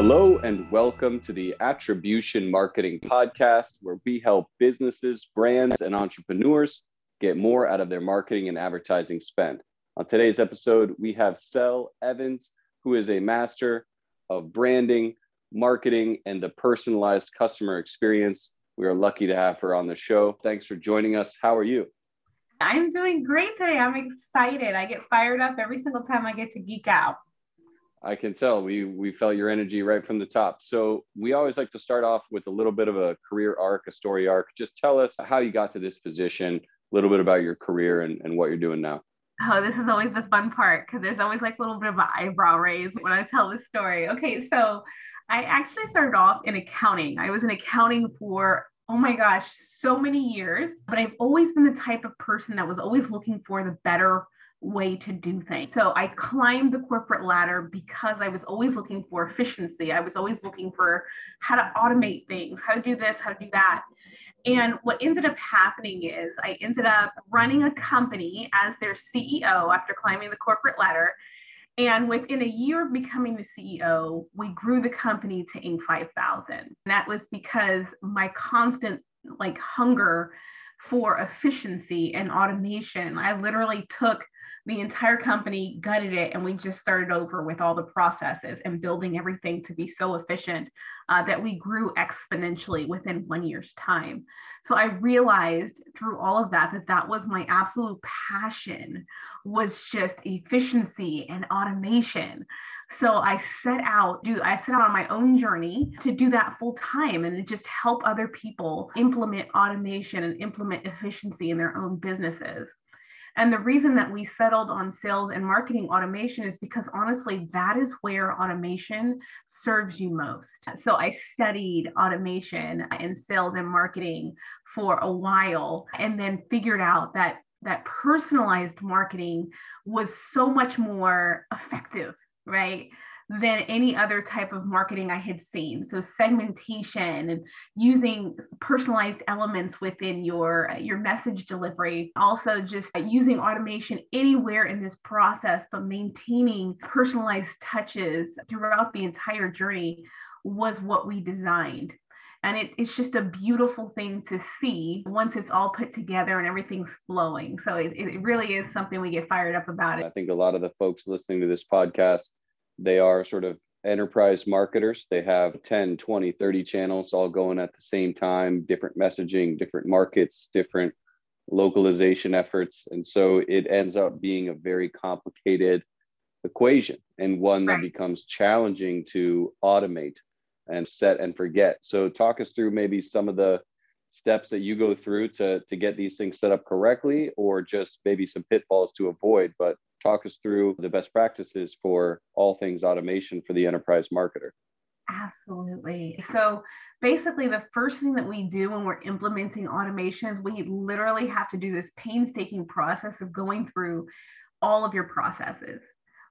Hello, and welcome to the Attribution Marketing Podcast, where we help businesses, brands, and entrepreneurs get more out of their marketing and advertising spend. On today's episode, we have Sel Evans, who is a master of branding, marketing, and the personalized customer experience. We are lucky to have her on the show. Thanks for joining us. How are you? I'm doing great today. I'm excited. I get fired up every single time I get to geek out. I can tell we we felt your energy right from the top. So we always like to start off with a little bit of a career arc, a story arc. Just tell us how you got to this position, a little bit about your career and, and what you're doing now. Oh, this is always the fun part because there's always like a little bit of an eyebrow raise when I tell the story. Okay, so I actually started off in accounting. I was in accounting for oh my gosh, so many years, but I've always been the type of person that was always looking for the better way to do things. So I climbed the corporate ladder because I was always looking for efficiency. I was always looking for how to automate things, how to do this, how to do that. And what ended up happening is I ended up running a company as their CEO after climbing the corporate ladder. And within a year of becoming the CEO, we grew the company to Inc. 5000. And that was because my constant like hunger for efficiency and automation. I literally took the entire company gutted it and we just started over with all the processes and building everything to be so efficient uh, that we grew exponentially within one year's time. So i realized through all of that that that was my absolute passion was just efficiency and automation. So i set out do i set out on my own journey to do that full time and just help other people implement automation and implement efficiency in their own businesses and the reason that we settled on sales and marketing automation is because honestly, that is where automation serves you most. So I studied automation and sales and marketing for a while and then figured out that that personalized marketing was so much more effective, right? Than any other type of marketing I had seen. So segmentation and using personalized elements within your uh, your message delivery. Also just uh, using automation anywhere in this process, but maintaining personalized touches throughout the entire journey was what we designed. And it, it's just a beautiful thing to see once it's all put together and everything's flowing. So it, it really is something we get fired up about. It. I think a lot of the folks listening to this podcast they are sort of enterprise marketers. They have 10, 20, 30 channels all going at the same time, different messaging, different markets, different localization efforts. And so it ends up being a very complicated equation and one that becomes challenging to automate and set and forget. So talk us through maybe some of the steps that you go through to to get these things set up correctly or just maybe some pitfalls to avoid but talk us through the best practices for all things automation for the enterprise marketer. Absolutely. So basically, the first thing that we do when we're implementing automation is we literally have to do this painstaking process of going through all of your processes.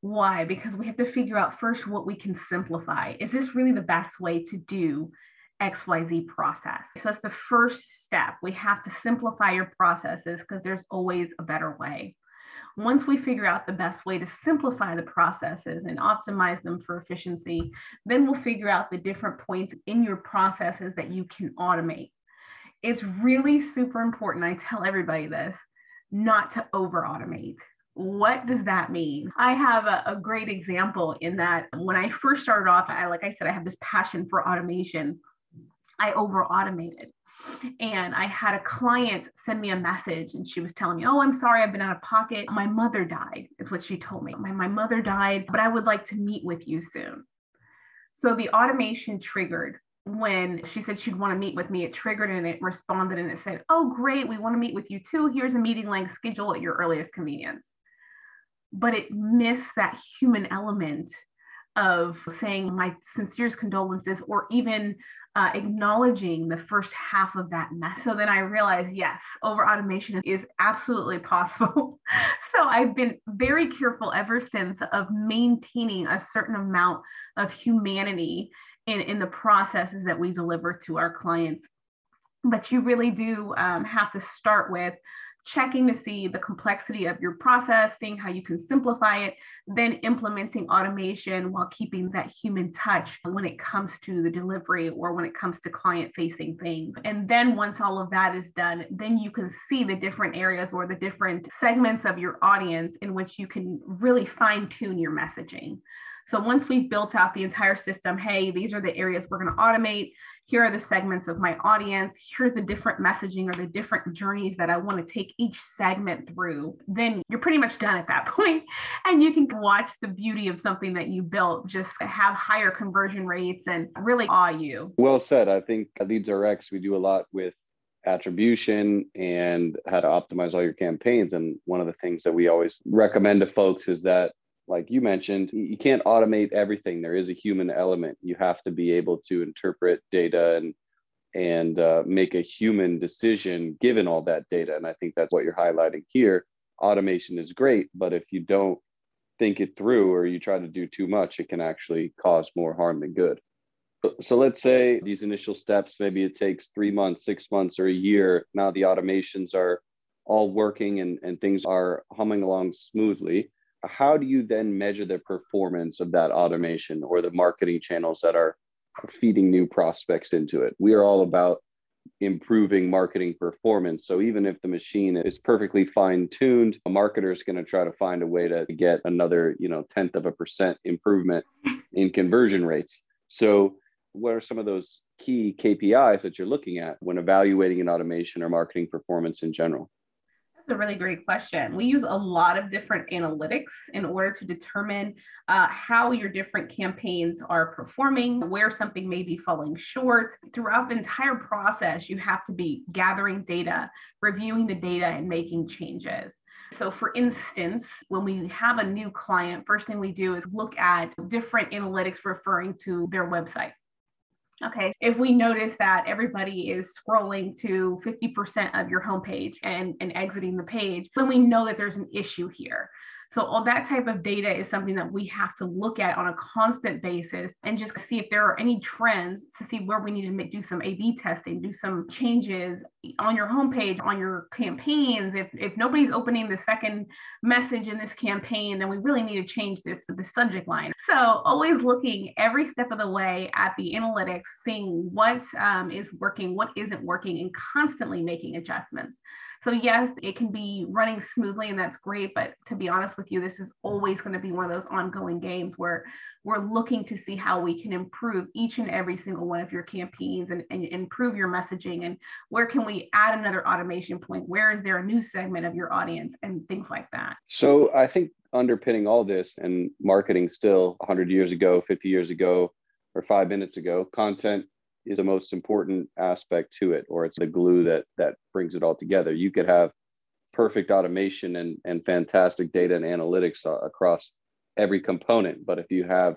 Why? Because we have to figure out first what we can simplify. Is this really the best way to do XYZ process? So that's the first step. We have to simplify your processes because there's always a better way. Once we figure out the best way to simplify the processes and optimize them for efficiency, then we'll figure out the different points in your processes that you can automate. It's really super important. I tell everybody this not to over automate. What does that mean? I have a, a great example in that when I first started off, I like I said, I have this passion for automation. I over automated and I had a client send me a message and she was telling me, Oh, I'm sorry, I've been out of pocket. My mother died, is what she told me. My, my mother died, but I would like to meet with you soon. So the automation triggered when she said she'd want to meet with me. It triggered and it responded and it said, Oh, great, we want to meet with you too. Here's a meeting link, schedule at your earliest convenience. But it missed that human element of saying my sincerest condolences or even uh, acknowledging the first half of that mess. So then I realized, yes, over automation is absolutely possible. so I've been very careful ever since of maintaining a certain amount of humanity in, in the processes that we deliver to our clients. But you really do um, have to start with checking to see the complexity of your process, seeing how you can simplify it, then implementing automation while keeping that human touch when it comes to the delivery or when it comes to client facing things. And then once all of that is done, then you can see the different areas or the different segments of your audience in which you can really fine tune your messaging. So once we've built out the entire system, hey, these are the areas we're going to automate. Here are the segments of my audience. Here's the different messaging or the different journeys that I want to take each segment through. Then you're pretty much done at that point. And you can watch the beauty of something that you built just have higher conversion rates and really awe you. Well said. I think at LeadsRx, we do a lot with attribution and how to optimize all your campaigns. And one of the things that we always recommend to folks is that like you mentioned, you can't automate everything. There is a human element. You have to be able to interpret data and and uh, make a human decision given all that data. And I think that's what you're highlighting here. Automation is great, but if you don't think it through or you try to do too much, it can actually cause more harm than good. So let's say these initial steps, maybe it takes three months, six months, or a year. Now the automations are all working and, and things are humming along smoothly how do you then measure the performance of that automation or the marketing channels that are feeding new prospects into it? We are all about improving marketing performance. So even if the machine is perfectly fine tuned, a marketer is going to try to find a way to get another, you know, tenth of a percent improvement in conversion rates. So what are some of those key KPIs that you're looking at when evaluating an automation or marketing performance in general? That's a really great question. We use a lot of different analytics in order to determine uh, how your different campaigns are performing, where something may be falling short. Throughout the entire process, you have to be gathering data, reviewing the data, and making changes. So, for instance, when we have a new client, first thing we do is look at different analytics referring to their website. Okay, if we notice that everybody is scrolling to 50% of your homepage and, and exiting the page, then we know that there's an issue here. So all that type of data is something that we have to look at on a constant basis and just see if there are any trends to see where we need to make, do some A/B testing, do some changes on your homepage, on your campaigns. If if nobody's opening the second message in this campaign, then we really need to change this the subject line. So always looking every step of the way at the analytics, seeing what um, is working, what isn't working, and constantly making adjustments. So, yes, it can be running smoothly and that's great. But to be honest with you, this is always going to be one of those ongoing games where we're looking to see how we can improve each and every single one of your campaigns and, and improve your messaging. And where can we add another automation point? Where is there a new segment of your audience and things like that? So, I think underpinning all this and marketing still 100 years ago, 50 years ago, or five minutes ago, content is the most important aspect to it, or it's the glue that that brings it all together. You could have perfect automation and, and fantastic data and analytics uh, across every component, but if you have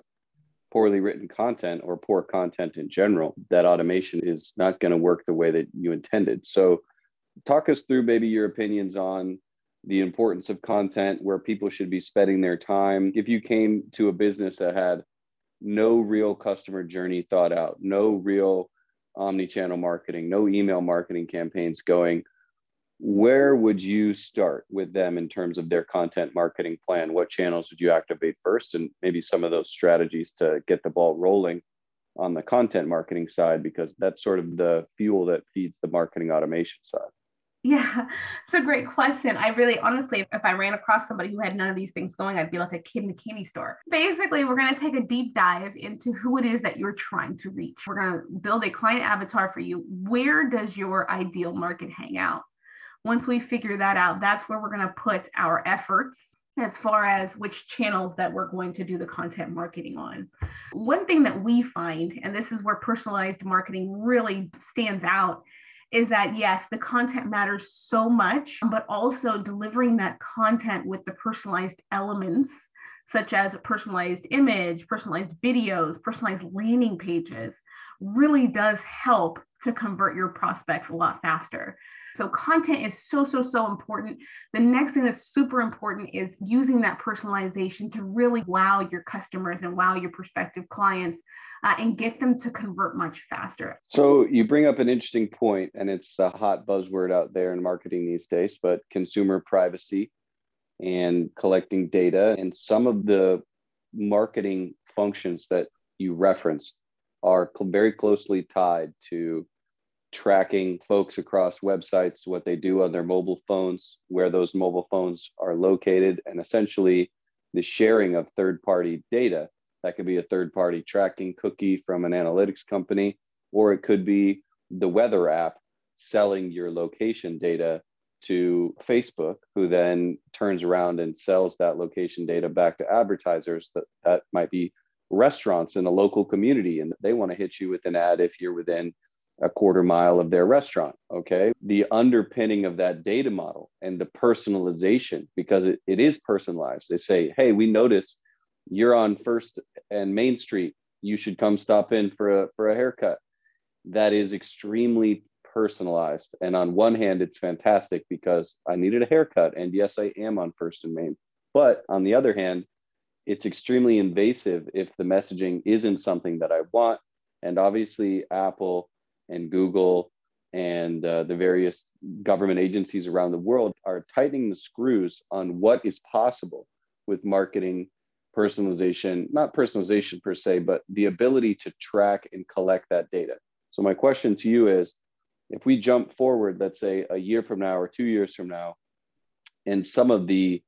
poorly written content or poor content in general, that automation is not going to work the way that you intended. So, talk us through maybe your opinions on the importance of content, where people should be spending their time. If you came to a business that had no real customer journey thought out, no real omni-channel marketing, no email marketing campaigns going. Where would you start with them in terms of their content marketing plan? What channels would you activate first, and maybe some of those strategies to get the ball rolling on the content marketing side, because that's sort of the fuel that feeds the marketing automation side. Yeah, it's a great question. I really, honestly, if I ran across somebody who had none of these things going, I'd be like a kid in a candy store. Basically, we're going to take a deep dive into who it is that you're trying to reach. We're going to build a client avatar for you. Where does your ideal market hang out? Once we figure that out, that's where we're going to put our efforts as far as which channels that we're going to do the content marketing on. One thing that we find, and this is where personalized marketing really stands out, is that yes, the content matters so much, but also delivering that content with the personalized elements, such as a personalized image, personalized videos, personalized landing pages, really does help to convert your prospects a lot faster. So content is so, so, so important. The next thing that's super important is using that personalization to really wow your customers and wow your prospective clients uh, and get them to convert much faster. So you bring up an interesting point, and it's a hot buzzword out there in marketing these days, but consumer privacy and collecting data. And some of the marketing functions that you reference are cl- very closely tied to tracking folks across websites, what they do on their mobile phones, where those mobile phones are located, and essentially the sharing of third party data. That could be a third party tracking cookie from an analytics company, or it could be the weather app selling your location data to Facebook, who then turns around and sells that location data back to advertisers that, that might be restaurants in a local community. And they want to hit you with an ad if you're within a quarter mile of their restaurant. Okay. The underpinning of that data model and the personalization, because it, it is personalized. They say, hey, we notice you're on First and Main Street. You should come stop in for a for a haircut. That is extremely personalized. And on one hand, it's fantastic because I needed a haircut. And yes, I am on First and Main. But on the other hand, it's extremely invasive if the messaging isn't something that I want. And obviously, Apple and Google and uh, the various government agencies around the world are tightening the screws on what is possible with marketing personalization, not personalization per se, but the ability to track and collect that data. So, my question to you is if we jump forward, let's say a year from now or two years from now, and some of the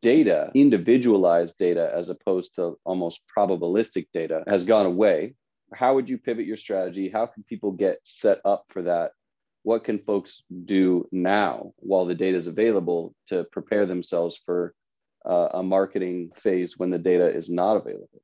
data, individualized data, as opposed to almost probabilistic data, has gone away how would you pivot your strategy? How can people get set up for that? What can folks do now while the data is available to prepare themselves for uh, a marketing phase when the data is not available?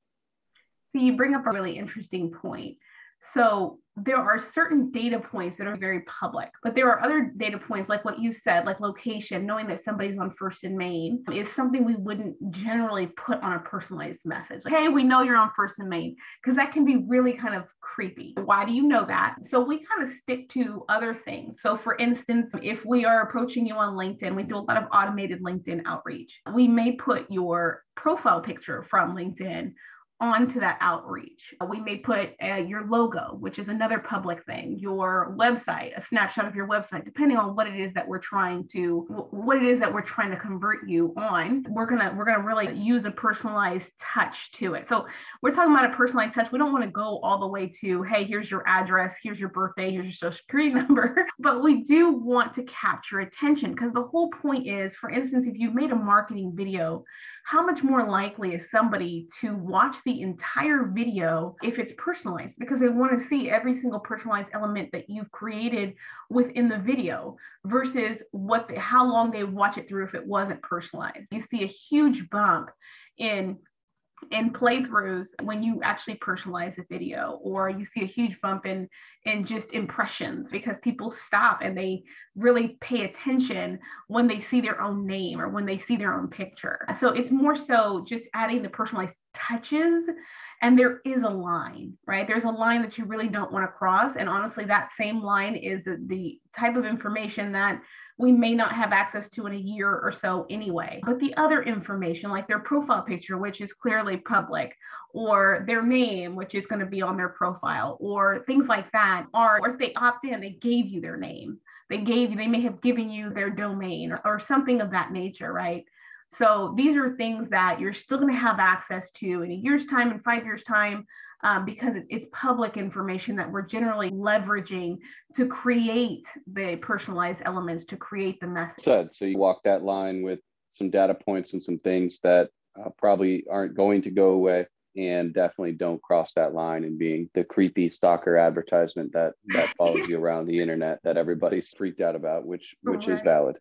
So you bring up a really interesting point. So there are certain data points that are very public, but there are other data points like what you said, like location, knowing that somebody's on First and Main is something we wouldn't generally put on a personalized message. Like, hey, we know you're on First and Main, because that can be really kind of creepy. Why do you know that? So we kind of stick to other things. So for instance, if we are approaching you on LinkedIn, we do a lot of automated LinkedIn outreach. We may put your profile picture from LinkedIn onto that outreach. We may put uh, your logo, which is another public thing, your website, a snapshot of your website, depending on what it is that we're trying to what it is that we're trying to convert you on. We're gonna we're gonna really use a personalized touch to it. So we're talking about a personalized touch. We don't want to go all the way to hey, here's your address, here's your birthday, here's your social security number, but we do want to capture attention because the whole point is, for instance, if you made a marketing video how much more likely is somebody to watch the entire video if it's personalized because they want to see every single personalized element that you've created within the video versus what the, how long they watch it through if it wasn't personalized. You see a huge bump in in playthroughs when you actually personalize a video or you see a huge bump in in just impressions because people stop and they really pay attention when they see their own name or when they see their own picture. So it's more so just adding the personalized touches and there is a line right? There's a line that you really don't want to cross. And honestly that same line is the, the type of information that we may not have access to in a year or so anyway. But the other information, like their profile picture, which is clearly public, or their name, which is going to be on their profile, or things like that, are, or if they opt in, they gave you their name. They gave you, they may have given you their domain or, or something of that nature, right? So these are things that you're still going to have access to in a year's time, in five years' time, um, because it's public information that we're generally leveraging to create the personalized elements, to create the message. Said so you walk that line with some data points and some things that uh, probably aren't going to go away and definitely don't cross that line and being the creepy stalker advertisement that that follows you around the internet that everybody's freaked out about which which right. is valid.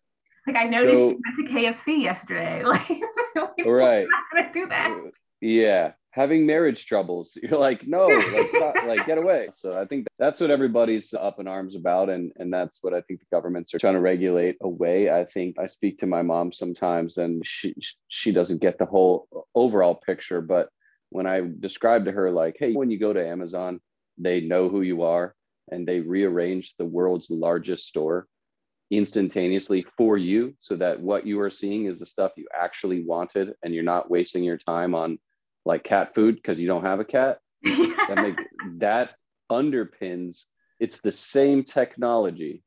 Like i noticed so, you went to kfc yesterday. Like right. Do that? Yeah having marriage troubles. You're like, no, let's not like get away. So I think that's what everybody's up in arms about. And, and that's what I think the governments are trying to regulate away. I think I speak to my mom sometimes and she, she doesn't get the whole uh, overall picture. But when I describe to her, like, hey, when you go to Amazon, they know who you are and they rearrange the world's largest store instantaneously for you so that what you are seeing is the stuff you actually wanted and you're not wasting your time on like cat food because you don't have a cat that make that underpins it's the same technology.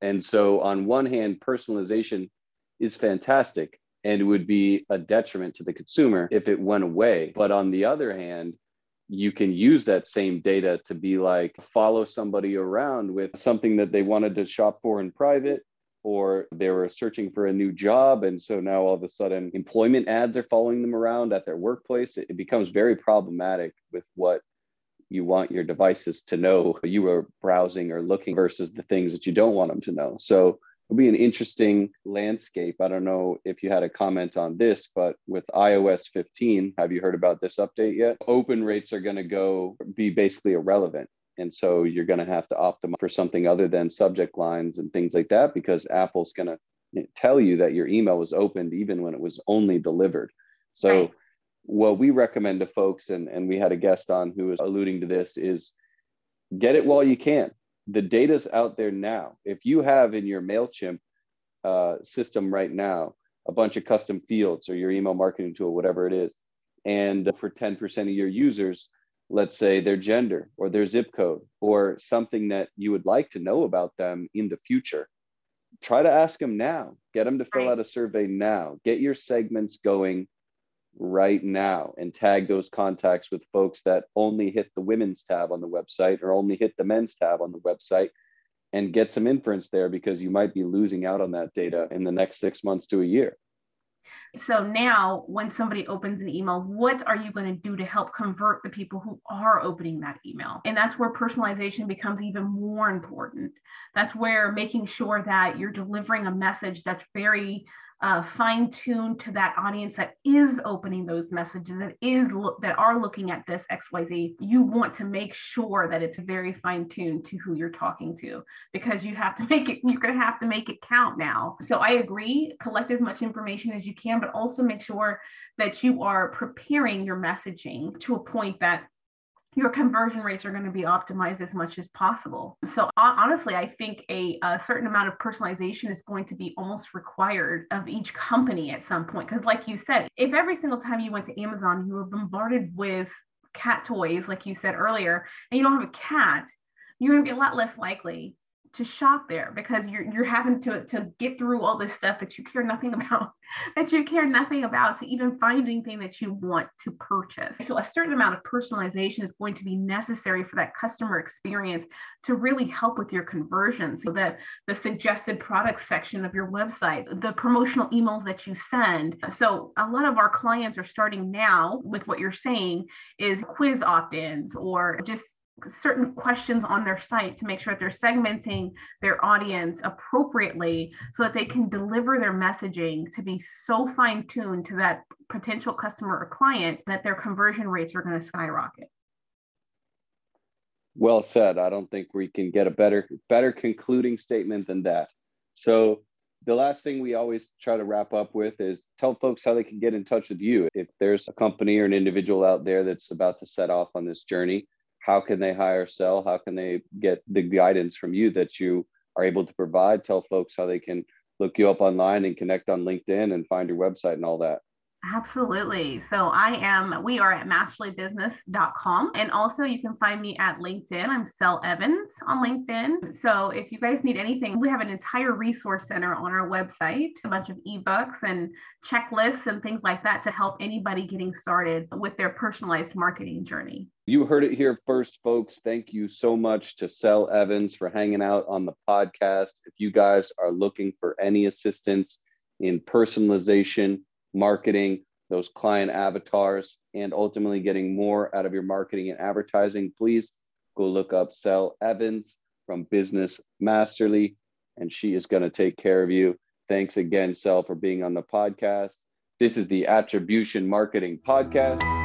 And so on one hand personalization is fantastic and it would be a detriment to the consumer if it went away. But on the other hand you can use that same data to be like follow somebody around with something that they wanted to shop for in private or they were searching for a new job. And so now all of a sudden employment ads are following them around at their workplace. It, becomes very problematic with what you want your devices to know you were browsing or looking versus the things that you don't want them to know. So it'll be an interesting landscape. I don't know if you had a comment on this but with ios 15 have you heard about this update yet? Open rates are going to go be basically irrelevant and so you're going to have to optimize for something other than subject lines and things like that because Apple's going to tell you that your email was opened even when it was only delivered. So, right. what we recommend to folks, and, and we had a guest on who was alluding to this, is get it while you can. The data's out there now. If you have in your MailChimp uh, system right now a bunch of custom fields or your email marketing tool, whatever it is, and for 10% of your users, let's say their gender or their zip code or something that you would like to know about them in the future try to ask them now. Get them to fill right. out a survey now. Get your segments going right now and tag those contacts with folks that only hit the women's tab on the website or only hit the men's tab on the website and get some inference there because you might be losing out on that data in the next six months to a year so now, when somebody opens an email, what are you going to do to help convert the people who are opening that email? And that's where personalization becomes even more important. That's where making sure that you're delivering a message that's very uh, fine tuned to that audience that is opening those messages that is lo- that are looking at this xyz you want to make sure that it's very fine tuned to who you're talking to because you have to make it you're going to have to make it count now. So i agree collect as much information as you can but also make sure that you are preparing your messaging to a point that your conversion rates are going to be optimized as much as possible. So honestly, I think a, a, certain amount of personalization is going to be almost required of each company at some point. Because like you said, if every single time you went to Amazon, you were bombarded with cat toys, like you said earlier, and you don't have a cat, you're going to be a lot less likely to shop there because you're you're having to to get through all this stuff that you care nothing about that you care nothing about to even find anything that you want to purchase. So a certain amount of personalization is going to be necessary for that customer experience to really help with your conversion. So that the suggested product section of your website the promotional emails that you send. So a lot of our clients are starting now with what you're saying is quiz opt-ins or just certain questions on their site to make sure that they're segmenting their audience appropriately so that they can deliver their messaging to be so fine tuned to that potential customer or client that their conversion rates are going to skyrocket. Well said. I don't think we can get a better better concluding statement than that. So the last thing we always try to wrap up with is tell folks how they can get in touch with you. If there's a company or an individual out there that's about to set off on this journey, how can they hire Sel? How can they get the guidance from you that you are able to provide? Tell folks how they can look you up online and connect on linkedin and find your website and all that Absolutely. So I am, we are at masterlybusiness.com. And also you can find me at LinkedIn. I'm Sel Evans on LinkedIn. So if you guys need anything, we have an entire resource center on our website, a bunch of ebooks and checklists and things like that to help anybody getting started with their personalized marketing journey. You heard it here first, folks. Thank you so much to Sel Evans for hanging out on the podcast. If you guys are looking for any assistance in personalization, marketing, those client avatars, and ultimately getting more out of your marketing and advertising, please go look up Sel Evans from Business Masterly, and she is going to take care of you. Thanks again, Sel, for being on the podcast. This is the Attribution Marketing Podcast.